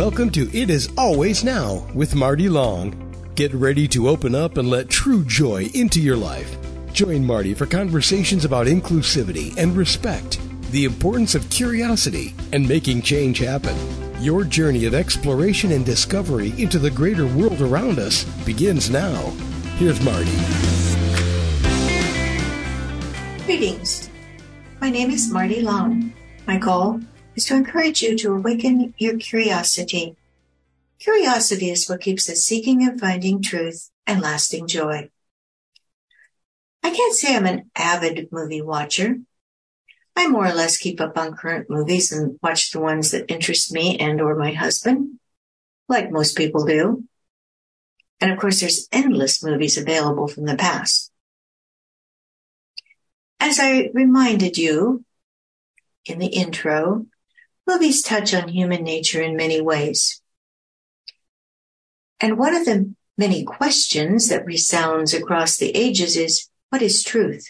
Welcome to It Is Always Now with Marty Long. Get ready to open up and let true joy into your life. Join Marty for conversations about inclusivity and respect, the importance of curiosity, and making change happen. Your journey of exploration and discovery into the greater world around us begins now. Here's Marty. Greetings. My name is Marty Long. My goal is to encourage you to awaken your curiosity. Curiosity is what keeps us seeking and finding truth and lasting joy. I can't say I'm an avid movie watcher. I more or less keep up on current movies and watch the ones that interest me and or my husband, like most people do. And of course, there's endless movies available from the past. As I reminded you in the intro, Movies touch on human nature in many ways. And one of the many questions that resounds across the ages is, what is truth?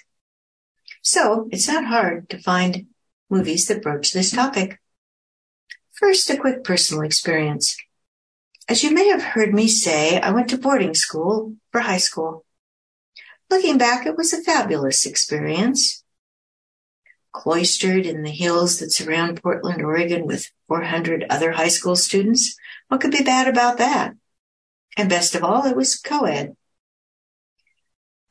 So it's not hard to find movies that broach this topic. First, a quick personal experience. As you may have heard me say, I went to boarding school for high school. Looking back, it was a fabulous experience cloistered in the hills that surround Portland, Oregon with 400 other high school students. What could be bad about that? And best of all, it was co-ed.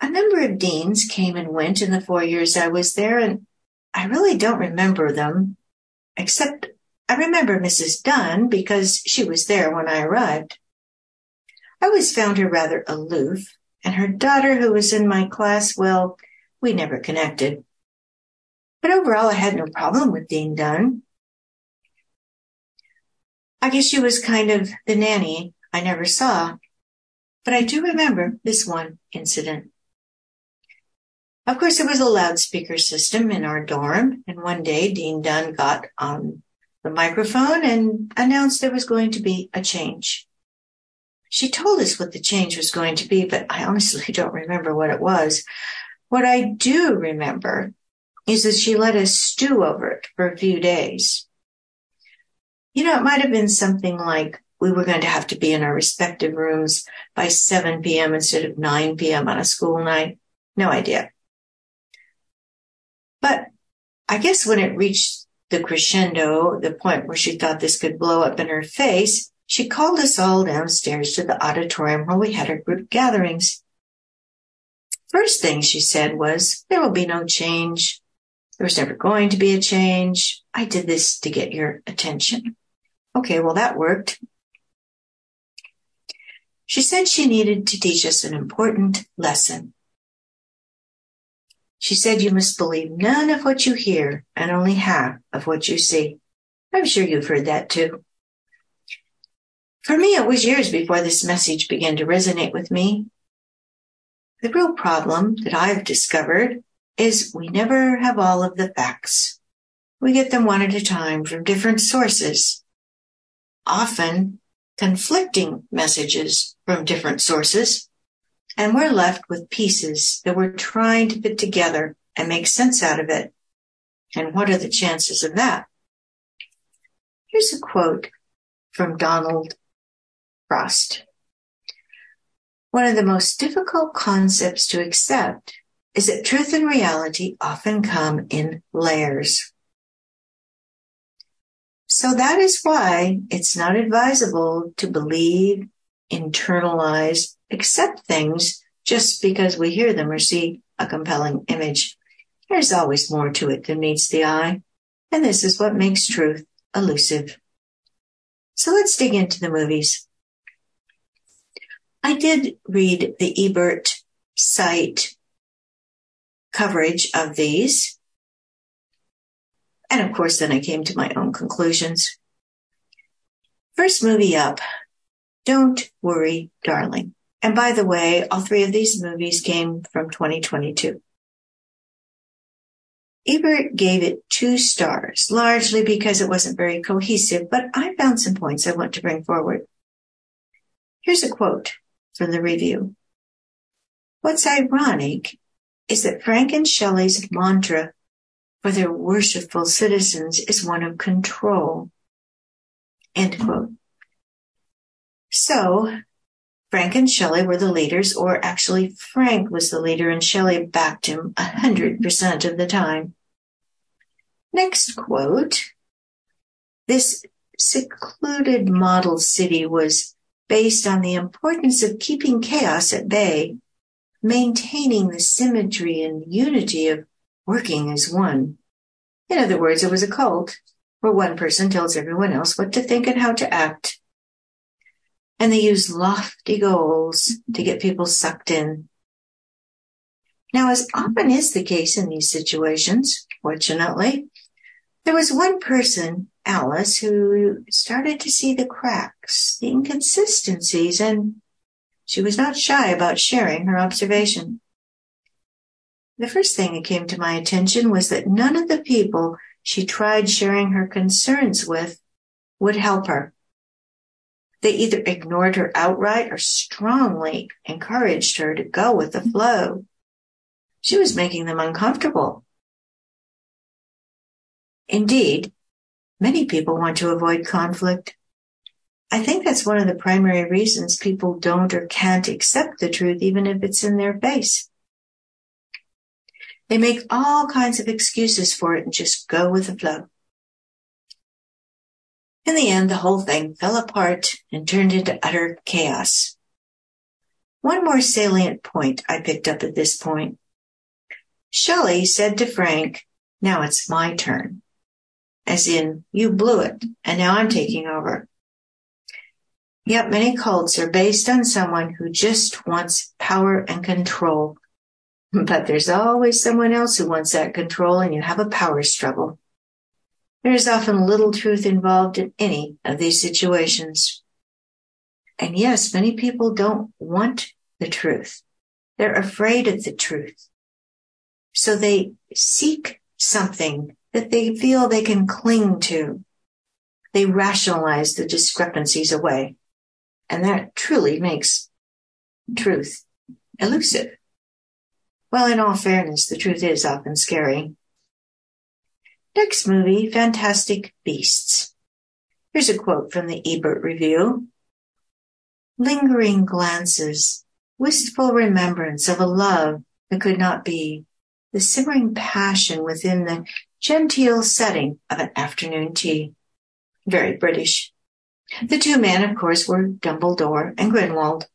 A number of deans came and went in the four years I was there, and I really don't remember them, except I remember Mrs. Dunn because she was there when I arrived. I always found her rather aloof, and her daughter, who was in my class, well, we never connected. But overall, I had no problem with Dean Dunn. I guess she was kind of the nanny I never saw, but I do remember this one incident. Of course, there was a loudspeaker system in our dorm, and one day Dean Dunn got on the microphone and announced there was going to be a change. She told us what the change was going to be, but I honestly don't remember what it was. What I do remember is that she let us stew over it for a few days. You know, it might have been something like we were going to have to be in our respective rooms by 7 p.m. instead of 9 p.m. on a school night. No idea. But I guess when it reached the crescendo, the point where she thought this could blow up in her face, she called us all downstairs to the auditorium where we had our group gatherings. First thing she said was, there will be no change. There was never going to be a change. I did this to get your attention. Okay, well, that worked. She said she needed to teach us an important lesson. She said you must believe none of what you hear and only half of what you see. I'm sure you've heard that too. For me, it was years before this message began to resonate with me. The real problem that I've discovered is we never have all of the facts. We get them one at a time from different sources, often conflicting messages from different sources, and we're left with pieces that we're trying to put together and make sense out of it. And what are the chances of that? Here's a quote from Donald Frost. One of the most difficult concepts to accept is that truth and reality often come in layers. So that is why it's not advisable to believe, internalize, accept things just because we hear them or see a compelling image. There's always more to it than meets the eye. And this is what makes truth elusive. So let's dig into the movies. I did read the Ebert site coverage of these. And of course, then I came to my own conclusions. First movie up, Don't Worry, Darling. And by the way, all three of these movies came from 2022. Ebert gave it two stars, largely because it wasn't very cohesive, but I found some points I want to bring forward. Here's a quote from the review. What's ironic is that Frank and Shelley's mantra for their worshipful citizens is one of control. End quote. So Frank and Shelley were the leaders, or actually Frank was the leader and Shelley backed him a hundred percent of the time. Next quote. This secluded model city was based on the importance of keeping chaos at bay, maintaining the symmetry and unity of working as one. In other words, it was a cult where one person tells everyone else what to think and how to act. And they use lofty goals to get people sucked in. Now, as often is the case in these situations, fortunately, there was one person, Alice, who started to see the cracks, the inconsistencies, and she was not shy about sharing her observation. The first thing that came to my attention was that none of the people she tried sharing her concerns with would help her. They either ignored her outright or strongly encouraged her to go with the flow. She was making them uncomfortable. Indeed, many people want to avoid conflict. I think that's one of the primary reasons people don't or can't accept the truth, even if it's in their face. They make all kinds of excuses for it and just go with the flow. In the end, the whole thing fell apart and turned into utter chaos. One more salient point I picked up at this point. Shelley said to Frank, now it's my turn. As in, you blew it and now I'm taking over. Yet many cults are based on someone who just wants power and control but there's always someone else who wants that control and you have a power struggle. There is often little truth involved in any of these situations. And yes, many people don't want the truth. They're afraid of the truth. So they seek something that they feel they can cling to. They rationalize the discrepancies away. And that truly makes truth elusive. Well, in all fairness, the truth is often scary. Next movie, Fantastic Beasts. Here's a quote from the Ebert Review. Lingering glances, wistful remembrance of a love that could not be, the simmering passion within the genteel setting of an afternoon tea. Very British. The two men, of course, were Dumbledore and Grindelwald.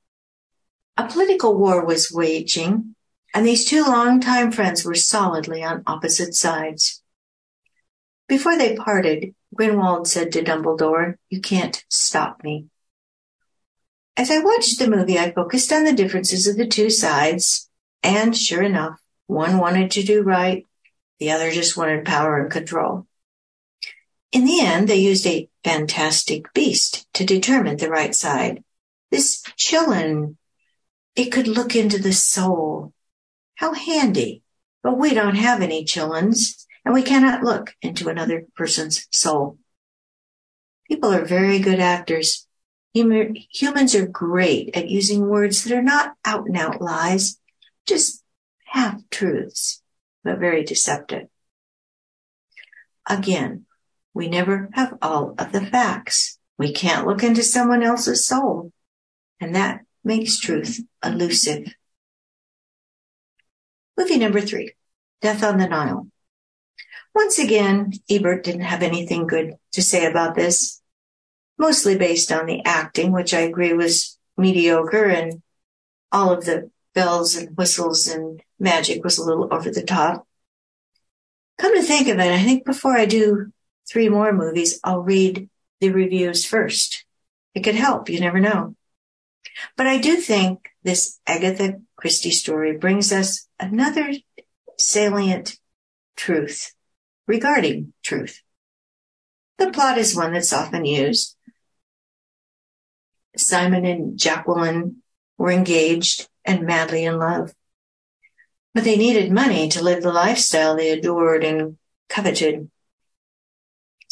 A political war was waging and these two longtime friends were solidly on opposite sides. Before they parted, Grindelwald said to Dumbledore, You can't stop me. As I watched the movie, I focused on the differences of the two sides, and sure enough, one wanted to do right, the other just wanted power and control. In the end, they used a fantastic beast to determine the right side. This Qilin, it could look into the soul, how handy. But we don't have any Qilins and we cannot look into another person's soul. People are very good actors. Humans are great at using words that are not out and out lies, just half truths, but very deceptive. Again, we never have all of the facts. We can't look into someone else's soul. And that makes truth elusive. Movie number three, Death on the Nile. Once again, Ebert didn't have anything good to say about this, mostly based on the acting, which I agree was mediocre and all of the bells and whistles and magic was a little over the top. Come to think of it, I think before I do three more movies, I'll read the reviews first. It could help. You never know. But I do think this Agatha Christie story brings us another salient truth regarding truth. The plot is one that's often used. Simon and Jacqueline were engaged and madly in love, but they needed money to live the lifestyle they adored and coveted.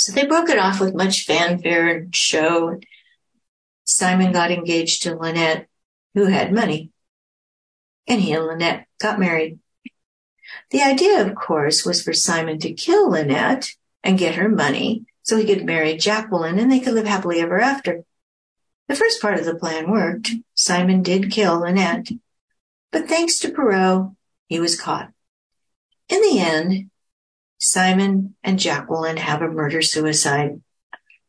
So they broke it off with much fanfare and show. Simon got engaged to Lynette, who had money and he and Lynette got married. The idea, of course, was for Simon to kill Lynette and get her money so he could marry Jacqueline and they could live happily ever after. The first part of the plan worked. Simon did kill Lynette, but thanks to Poirot, he was caught. In the end, Simon and Jacqueline have a murder suicide,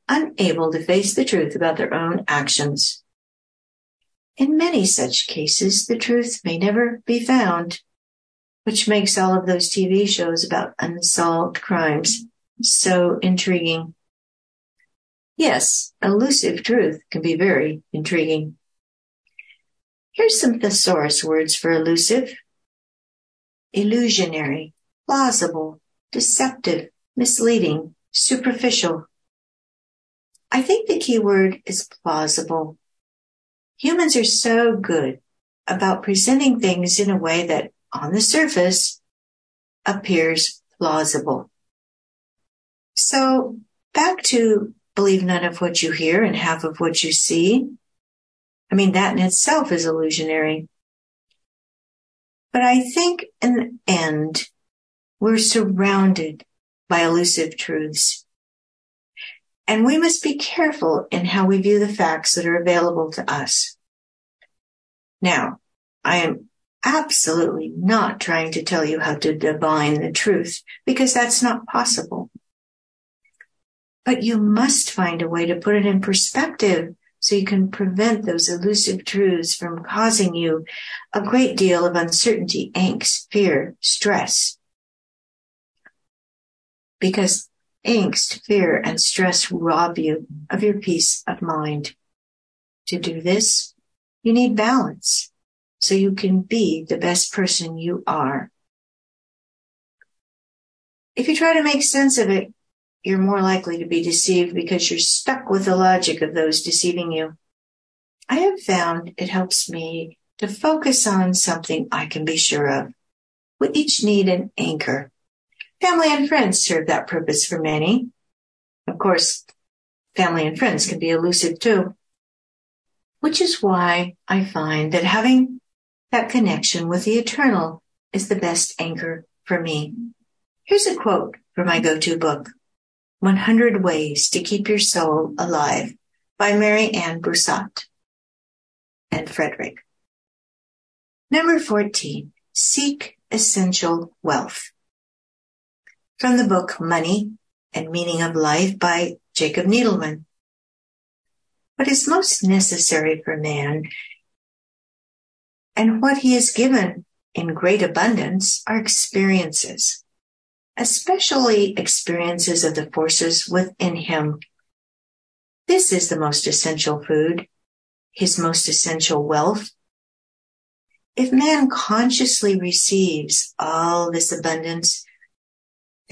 unable to face the truth about their own actions. In many such cases, the truth may never be found, which makes all of those TV shows about unsolved crimes so intriguing. Yes, elusive truth can be very intriguing. Here's some thesaurus words for elusive. Illusionary, plausible, deceptive, misleading, superficial. I think the key word is plausible. Humans are so good about presenting things in a way that on the surface appears plausible. So back to believe none of what you hear and half of what you see. I mean, that in itself is illusionary. But I think in the end, we're surrounded by elusive truths. And we must be careful in how we view the facts that are available to us. Now, I am absolutely not trying to tell you how to divine the truth because that's not possible. But you must find a way to put it in perspective so you can prevent those elusive truths from causing you a great deal of uncertainty, angst, fear, stress. Because angst, fear, and stress rob you of your peace of mind. To do this, you need balance so you can be the best person you are. If you try to make sense of it, you're more likely to be deceived because you're stuck with the logic of those deceiving you. I have found it helps me to focus on something I can be sure of. We each need an anchor. Family and friends serve that purpose for many. Of course, family and friends can be elusive too. Which is why I find that having that connection with the eternal is the best anchor for me. Here's a quote from my go-to book. 100 Ways to Keep Your Soul Alive by Mary Ann Brussat and Frederick. Number 14, seek essential wealth. From the book Money and Meaning of Life by Jacob Needleman. What is most necessary for man and what he is given in great abundance are experiences especially experiences of the forces within him. This is the most essential food, his most essential wealth. If man consciously receives all this abundance,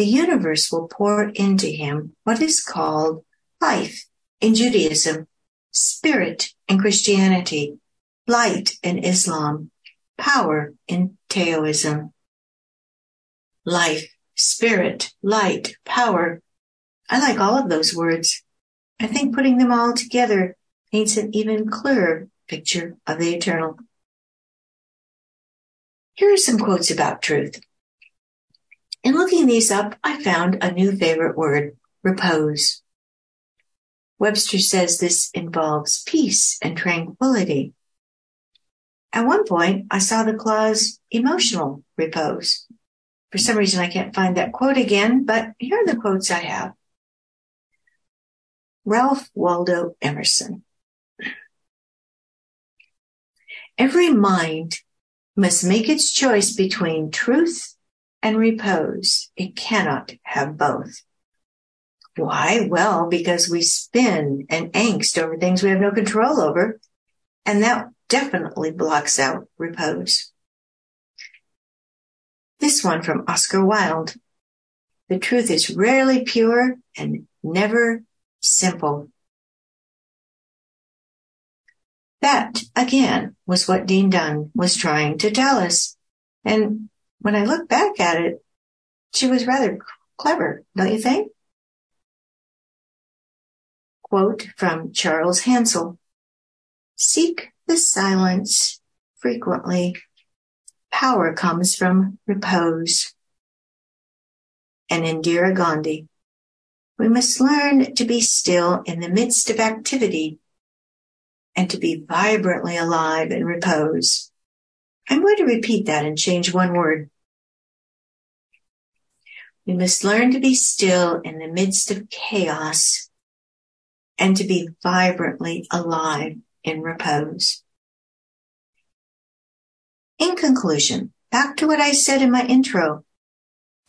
the universe will pour into him what is called life in Judaism, spirit in Christianity, light in Islam, power in Taoism. Life spirit, light, power. I like all of those words. I think putting them all together paints an even clearer picture of the eternal. Here are some quotes about truth. In looking these up, I found a new favorite word, repose. Webster says this involves peace and tranquility. At one point, I saw the clause emotional repose. For some reason, I can't find that quote again, but here are the quotes I have. Ralph Waldo Emerson. Every mind must make its choice between truth and repose. It cannot have both. Why? Well, because we spin and angst over things we have no control over, and that definitely blocks out repose. This one from Oscar Wilde. The truth is rarely pure and never simple. That, again, was what Dean Dunn was trying to tell us. And when I look back at it, she was rather clever, don't you think? Quote from Charles Hansel. Seek the silence frequently power comes from repose. And Indira Gandhi, we must learn to be still in the midst of activity and to be vibrantly alive in repose. I'm going to repeat that and change one word. We must learn to be still in the midst of chaos and to be vibrantly alive in repose. In conclusion, back to what I said in my intro.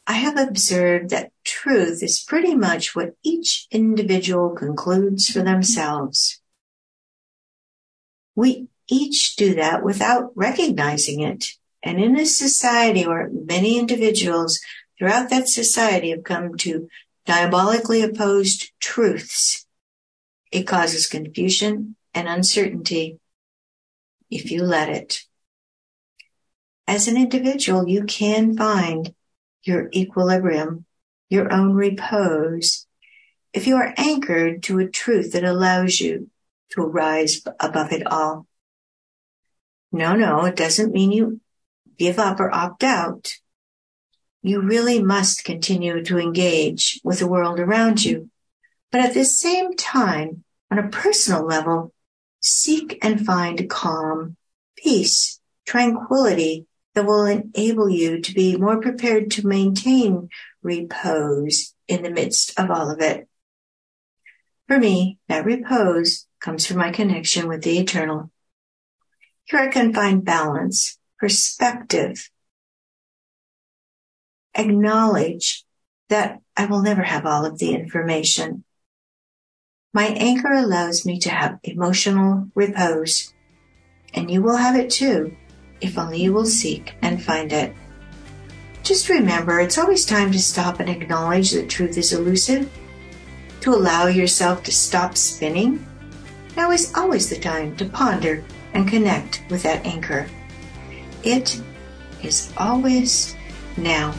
I have observed that truth is pretty much what each individual concludes for themselves. We each do that without recognizing it. And in a society where many individuals throughout that society have come to diabolically opposed truths, it causes confusion and uncertainty if you let it. As an individual, you can find your equilibrium, your own repose, if you are anchored to a truth that allows you to rise above it all. No, no, it doesn't mean you give up or opt out. You really must continue to engage with the world around you. But at the same time, on a personal level, seek and find calm, peace, tranquility that will enable you to be more prepared to maintain repose in the midst of all of it. For me, that repose comes from my connection with the eternal. Here I can find balance, perspective, acknowledge that I will never have all of the information. My anchor allows me to have emotional repose, and you will have it too if only you will seek and find it. Just remember, it's always time to stop and acknowledge that truth is elusive, to allow yourself to stop spinning. Now is always the time to ponder and connect with that anchor. It is always now.